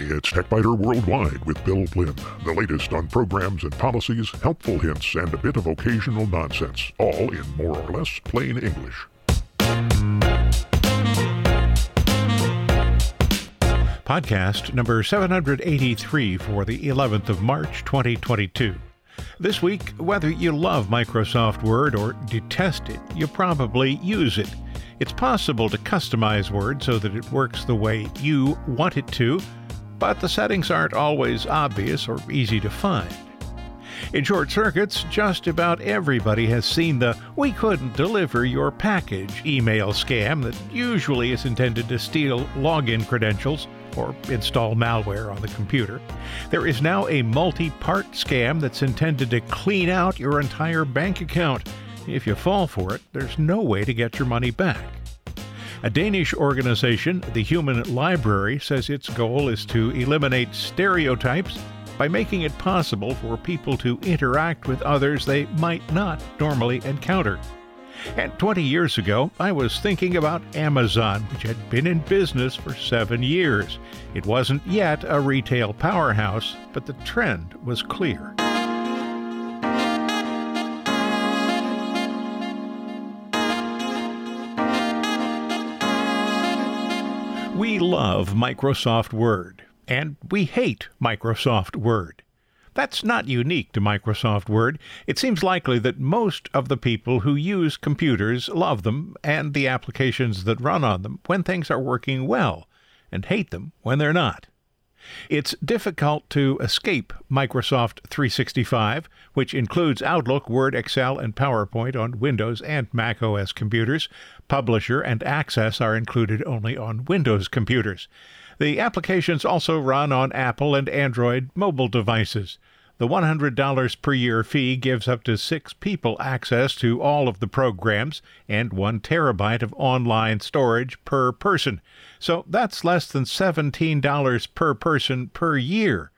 It's TechByter Worldwide with Bill Blinn. The latest on programs and policies, helpful hints, and a bit of occasional nonsense, all in more or less plain English. Podcast number 783 for the 11th of March 2022. This week, whether you love Microsoft Word or detest it, you probably use it. It's possible to customize Word so that it works the way you want it to, but the settings aren't always obvious or easy to find. In short circuits, just about everybody has seen the we couldn't deliver your package email scam that usually is intended to steal login credentials or install malware on the computer. There is now a multi part scam that's intended to clean out your entire bank account if you fall for it, there's no way to get your money back. A Danish organization, the Human Library, says its goal is to eliminate stereotypes by making it possible for people to interact with others they might not normally encounter. And 20 years ago, I was thinking about Amazon, which had been in business for seven years. It wasn't yet a retail powerhouse, but the trend was clear. We love Microsoft Word, and we hate Microsoft Word. That's not unique to Microsoft Word. It seems likely that most of the people who use computers love them and the applications that run on them when things are working well, and hate them when they're not. It's difficult to escape Microsoft 365, which includes Outlook, Word, Excel, and PowerPoint on Windows and Mac OS computers. Publisher and Access are included only on Windows computers. The applications also run on Apple and Android mobile devices. The $100 per year fee gives up to six people access to all of the programs and one terabyte of online storage per person. So that's less than $17 per person per year.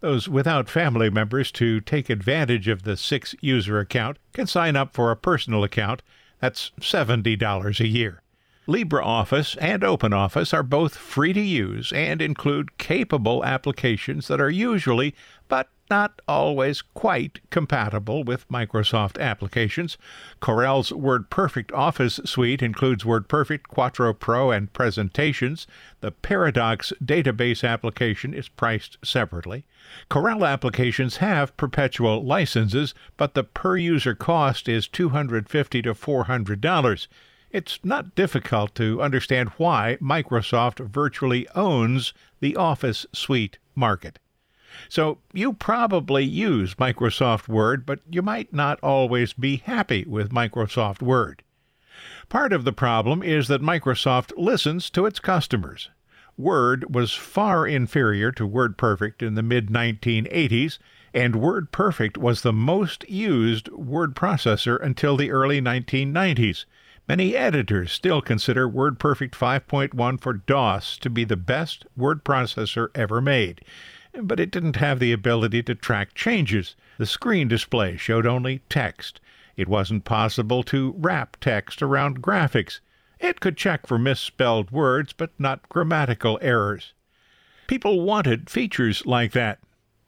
Those without family members to take advantage of the six user account can sign up for a personal account. That's $70 a year. LibreOffice and OpenOffice are both free to use and include capable applications that are usually, but not always quite compatible with Microsoft applications. Corel's WordPerfect Office suite includes WordPerfect, Quattro Pro, and Presentations. The Paradox database application is priced separately. Corel applications have perpetual licenses, but the per user cost is 250 to $400. It's not difficult to understand why Microsoft virtually owns the Office suite market. So you probably use Microsoft Word, but you might not always be happy with Microsoft Word. Part of the problem is that Microsoft listens to its customers. Word was far inferior to WordPerfect in the mid 1980s, and WordPerfect was the most used word processor until the early 1990s. Many editors still consider WordPerfect 5.1 for DOS to be the best word processor ever made but it didn't have the ability to track changes. The screen display showed only text. It wasn't possible to wrap text around graphics. It could check for misspelled words, but not grammatical errors. People wanted features like that.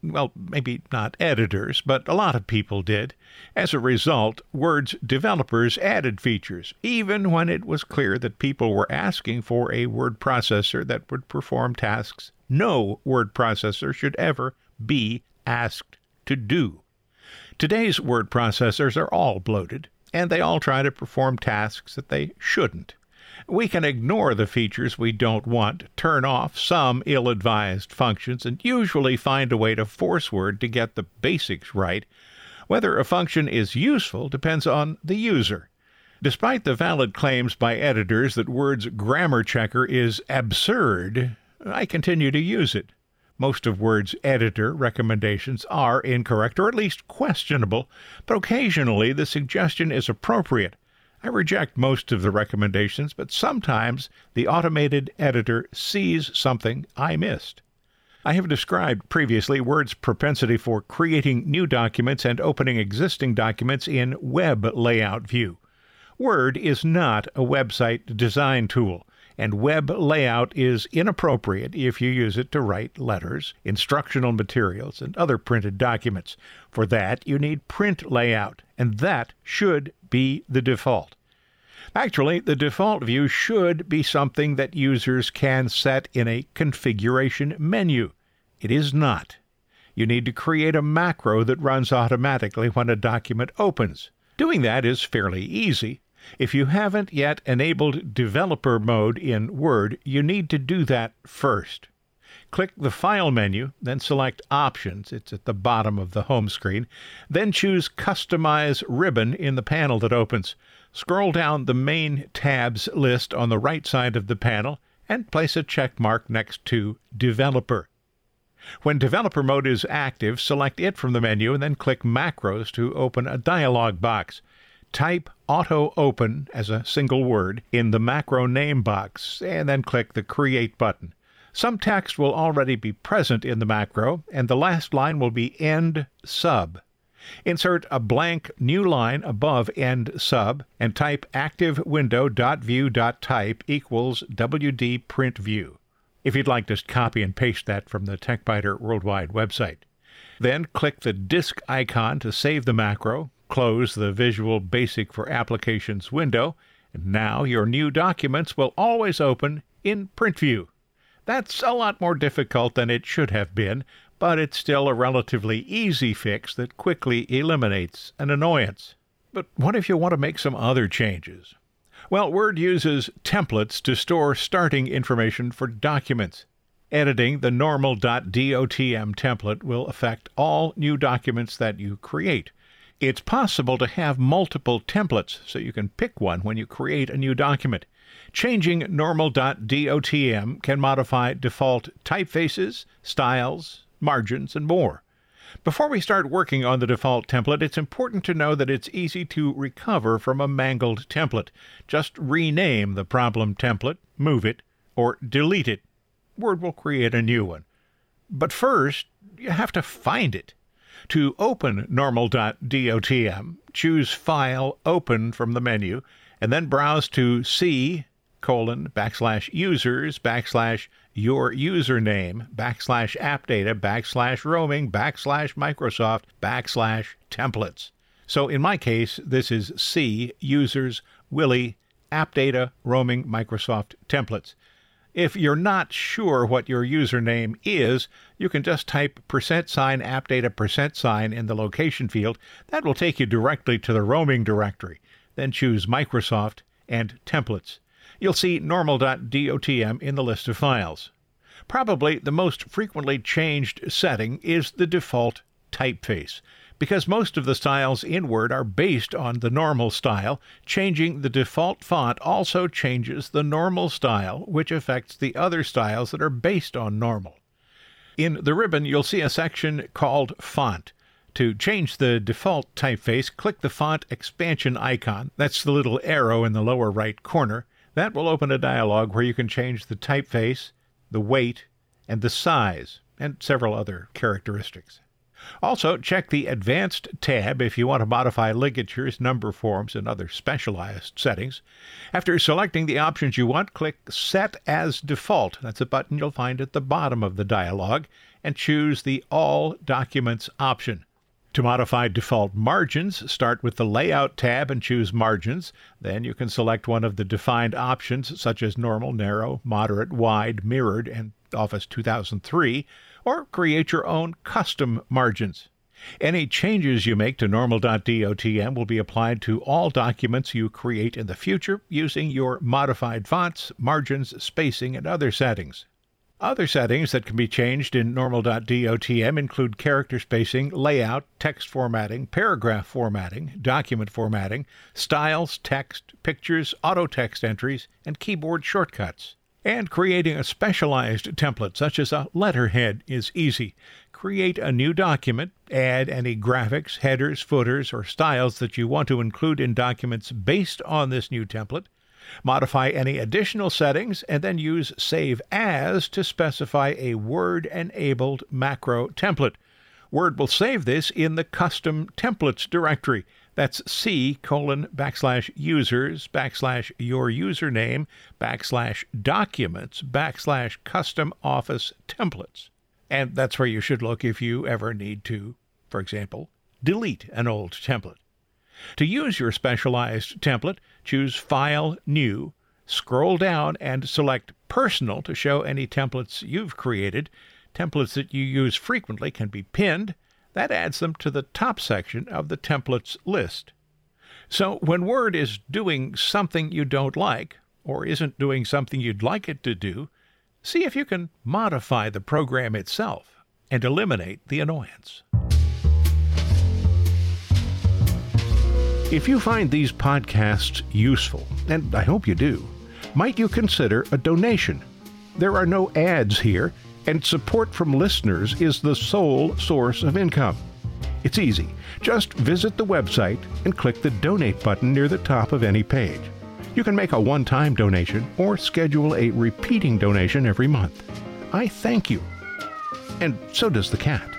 Well, maybe not editors, but a lot of people did. As a result, Word's developers added features, even when it was clear that people were asking for a word processor that would perform tasks no word processor should ever be asked to do. Today's word processors are all bloated, and they all try to perform tasks that they shouldn't. We can ignore the features we don't want, turn off some ill advised functions, and usually find a way to force Word to get the basics right. Whether a function is useful depends on the user. Despite the valid claims by editors that Word's grammar checker is absurd, I continue to use it. Most of Word's editor recommendations are incorrect or at least questionable, but occasionally the suggestion is appropriate. I reject most of the recommendations, but sometimes the automated editor sees something I missed. I have described previously Word's propensity for creating new documents and opening existing documents in Web Layout View. Word is not a website design tool. and web layout is inappropriate if you use it to write letters, instructional materials, and other printed documents. For that, you need print layout, and that should be the default. Actually, the default view should be something that users can set in a configuration menu. It is not. You need to create a macro that runs automatically when a document opens. Doing that is fairly easy. If you haven't yet enabled developer mode in Word, you need to do that first. Click the File menu, then select Options. It's at the bottom of the home screen. Then choose Customize ribbon in the panel that opens. Scroll down the Main tabs list on the right side of the panel and place a check mark next to Developer. When developer mode is active, select it from the menu and then click Macros to open a dialog box. Type Auto Open as a single word in the macro name box and then click the Create button. Some text will already be present in the macro, and the last line will be End Sub. Insert a blank new line above End Sub and type active window.view.type equals WD print view. If you'd like to copy and paste that from the TechByter Worldwide website. Then click the disk icon to save the macro, Close the Visual Basic for Applications window, and now your new documents will always open in Print View. That's a lot more difficult than it should have been, but it's still a relatively easy fix that quickly eliminates an annoyance. But what if you want to make some other changes? Well, Word uses templates to store starting information for documents. Editing the normal.dotm template will affect all new documents that you create. It's possible to have multiple templates, so you can pick one when you create a new document. Changing normal.dotm can modify default typefaces, styles, margins, and more. Before we start working on the default template, it's important to know that it's easy to recover from a mangled template. Just rename the problem template, move it, or delete it. Word will create a new one. But first, you have to find it. To open normal.dotm, choose File, Open from the menu, and then browse to C colon backslash users backslash your username backslash appdata backslash roaming backslash Microsoft backslash templates. So in my case, this is C users Willie appdata roaming Microsoft templates. If you're not sure what your username is, you can just type percent sign appdata percent sign in the location field. That will take you directly to the roaming directory. Then choose Microsoft and Templates. You'll see normal.dotm in the list of files. Probably the most frequently changed setting is the default typeface. Because most of the styles in Word are based on the normal style, changing the default font also changes the normal style, which affects the other styles that are based on normal. In the ribbon, you'll see a section called Font. To change the default typeface, click the font expansion icon. That's the little arrow in the lower right corner. That will open a dialog where you can change the typeface, the weight, and the size, and several other characteristics. Also, check the Advanced tab if you want to modify ligatures, number forms, and other specialized settings. After selecting the options you want, click Set as Default. That's a button you'll find at the bottom of the dialog, and choose the All Documents option. To modify default margins, start with the Layout tab and choose Margins. Then you can select one of the defined options such as normal, narrow, moderate, wide, mirrored, and Office 2003 or create your own custom margins. Any changes you make to normal.dotm will be applied to all documents you create in the future using your modified fonts, margins, spacing, and other settings. Other settings that can be changed in normal.dotm include character spacing, layout, text formatting, paragraph formatting, document formatting, styles, text, pictures, auto text entries, and keyboard shortcuts. And creating a specialized template, such as a letterhead, is easy. Create a new document, add any graphics, headers, footers, or styles that you want to include in documents based on this new template. Modify any additional settings, and then use Save As to specify a Word enabled macro template. Word will save this in the Custom Templates directory. That's C colon backslash users backslash your username backslash documents backslash custom office templates. And that's where you should look if you ever need to, for example, delete an old template. To use your specialized template, choose File, New, scroll down and select Personal to show any templates you've created. Templates that you use frequently can be pinned. That adds them to the top section of the templates list. So when Word is doing something you don't like, or isn't doing something you'd like it to do, see if you can modify the program itself and eliminate the annoyance. If you find these podcasts useful, and I hope you do, might you consider a donation? There are no ads here, and support from listeners is the sole source of income. It's easy. Just visit the website and click the donate button near the top of any page. You can make a one time donation or schedule a repeating donation every month. I thank you. And so does the cat.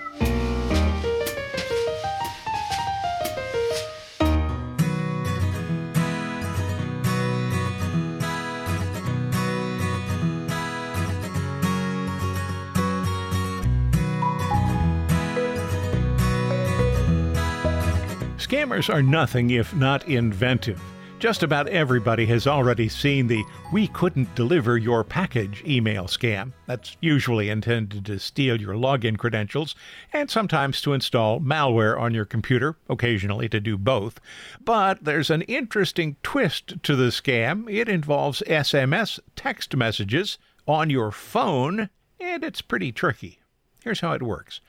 Scammers are nothing if not inventive. Just about everybody has already seen the We Couldn't Deliver Your Package email scam. That's usually intended to steal your login credentials and sometimes to install malware on your computer, occasionally to do both. But there's an interesting twist to the scam. It involves SMS text messages on your phone, and it's pretty tricky. Here's how it works.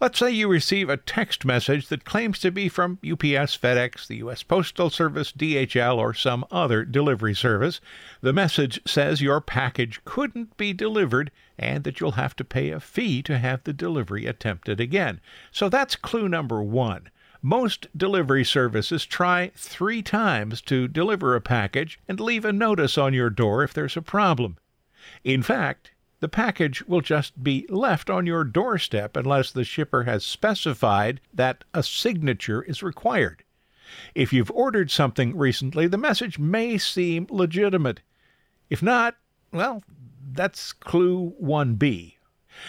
Let's say you receive a text message that claims to be from UPS, FedEx, the U.S. Postal Service, DHL, or some other delivery service. The message says your package couldn't be delivered and that you'll have to pay a fee to have the delivery attempted again. So that's clue number one. Most delivery services try three times to deliver a package and leave a notice on your door if there's a problem. In fact, the package will just be left on your doorstep unless the shipper has specified that a signature is required. If you've ordered something recently, the message may seem legitimate. If not, well, that's clue 1B.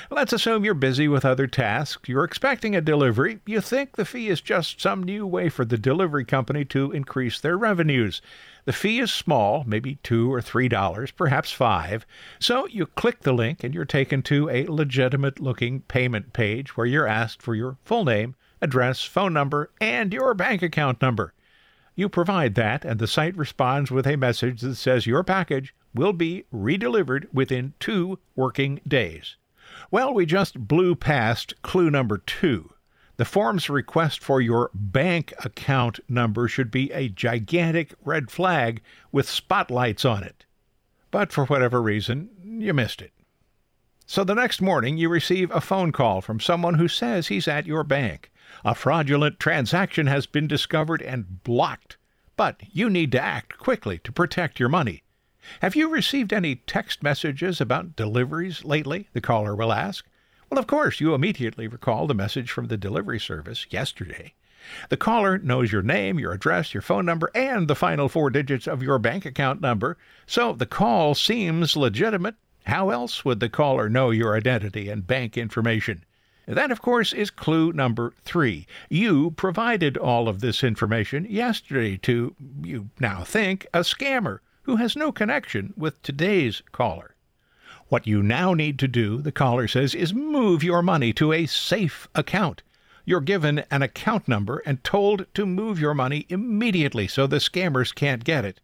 Let's assume you're busy with other tasks, you're expecting a delivery, you think the fee is just some new way for the delivery company to increase their revenues. The fee is small, maybe two or three dollars, perhaps five. So you click the link and you're taken to a legitimate looking payment page where you're asked for your full name, address, phone number, and your bank account number. You provide that, and the site responds with a message that says your package will be redelivered within two working days. Well, we just blew past clue number two. The form's request for your bank account number should be a gigantic red flag with spotlights on it. But for whatever reason, you missed it. So the next morning, you receive a phone call from someone who says he's at your bank. A fraudulent transaction has been discovered and blocked. But you need to act quickly to protect your money. Have you received any text messages about deliveries lately? The caller will ask. Well, of course, you immediately recall the message from the delivery service yesterday. The caller knows your name, your address, your phone number, and the final four digits of your bank account number, so the call seems legitimate. How else would the caller know your identity and bank information? That, of course, is clue number three. You provided all of this information yesterday to, you now think, a scammer who has no connection with today's caller. What you now need to do, the caller says, is move your money to a safe account. You're given an account number and told to move your money immediately so the scammers can't get it.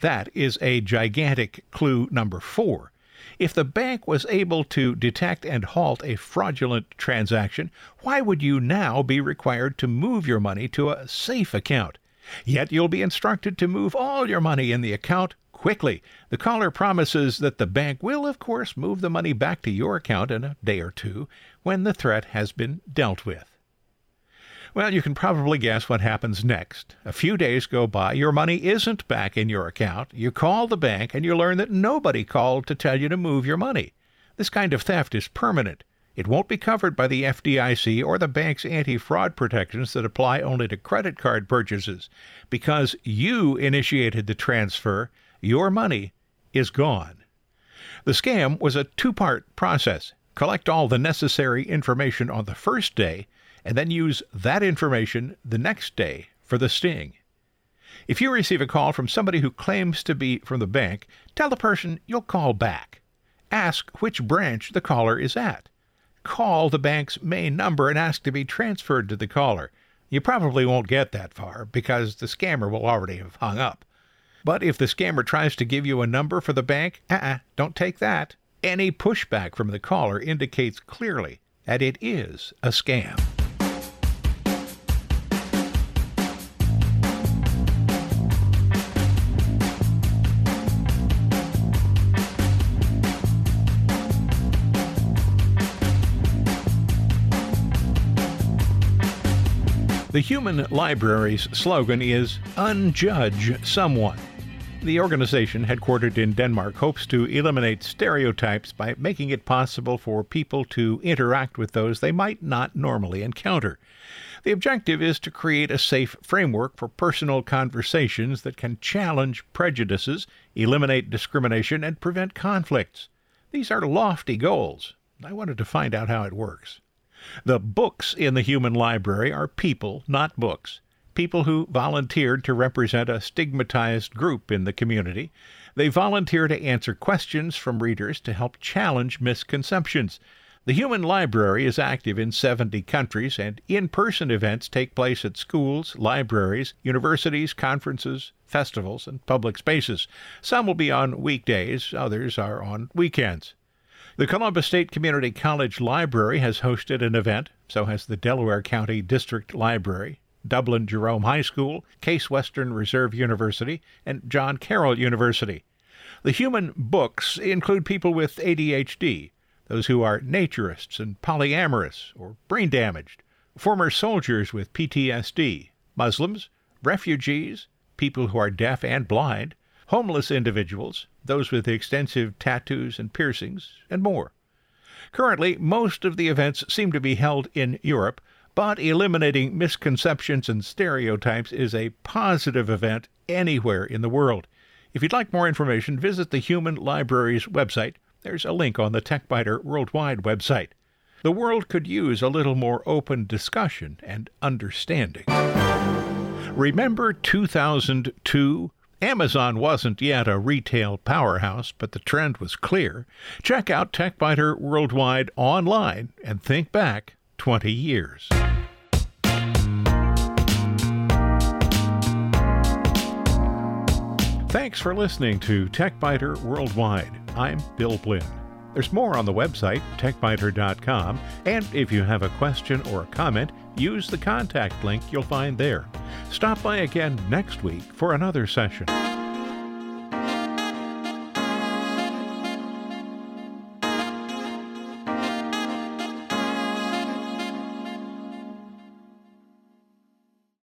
That is a gigantic clue number four. If the bank was able to detect and halt a fraudulent transaction, why would you now be required to move your money to a safe account? Yet you'll be instructed to move all your money in the account quickly. The caller promises that the bank will, of course, move the money back to your account in a day or two when the threat has been dealt with. Well, you can probably guess what happens next. A few days go by, your money isn't back in your account. You call the bank and you learn that nobody called to tell you to move your money. This kind of theft is permanent. It won't be covered by the FDIC or the bank's anti fraud protections that apply only to credit card purchases. Because you initiated the transfer, your money is gone. The scam was a two part process collect all the necessary information on the first day, and then use that information the next day for the sting. If you receive a call from somebody who claims to be from the bank, tell the person you'll call back. Ask which branch the caller is at call the bank's main number and ask to be transferred to the caller. You probably won't get that far because the scammer will already have hung up. But if the scammer tries to give you a number for the bank, uh-uh, don't take that. Any pushback from the caller indicates clearly that it is a scam. The Human Library's slogan is Unjudge Someone. The organization, headquartered in Denmark, hopes to eliminate stereotypes by making it possible for people to interact with those they might not normally encounter. The objective is to create a safe framework for personal conversations that can challenge prejudices, eliminate discrimination, and prevent conflicts. These are lofty goals. I wanted to find out how it works. The books in the human library are people, not books. People who volunteered to represent a stigmatized group in the community. They volunteer to answer questions from readers to help challenge misconceptions. The Human Library is active in 70 countries, and in person events take place at schools, libraries, universities, conferences, festivals, and public spaces. Some will be on weekdays, others are on weekends. The Columbus State Community College Library has hosted an event, so has the Delaware County District Library, Dublin Jerome High School, Case Western Reserve University, and John Carroll University. The human books include people with ADHD, those who are naturists and polyamorous or brain damaged, former soldiers with PTSD, Muslims, refugees, people who are deaf and blind, homeless individuals, those with extensive tattoos and piercings, and more. Currently, most of the events seem to be held in Europe, but eliminating misconceptions and stereotypes is a positive event anywhere in the world. If you'd like more information, visit the Human Library's website. There's a link on the TechByter Worldwide website. The world could use a little more open discussion and understanding. Remember 2002? Amazon wasn't yet a retail powerhouse, but the trend was clear. Check out TechByter Worldwide online and think back 20 years. Thanks for listening to TechByter Worldwide. I'm Bill Blinn. There's more on the website, techbyter.com, and if you have a question or a comment, use the contact link you'll find there. Stop by again next week for another session.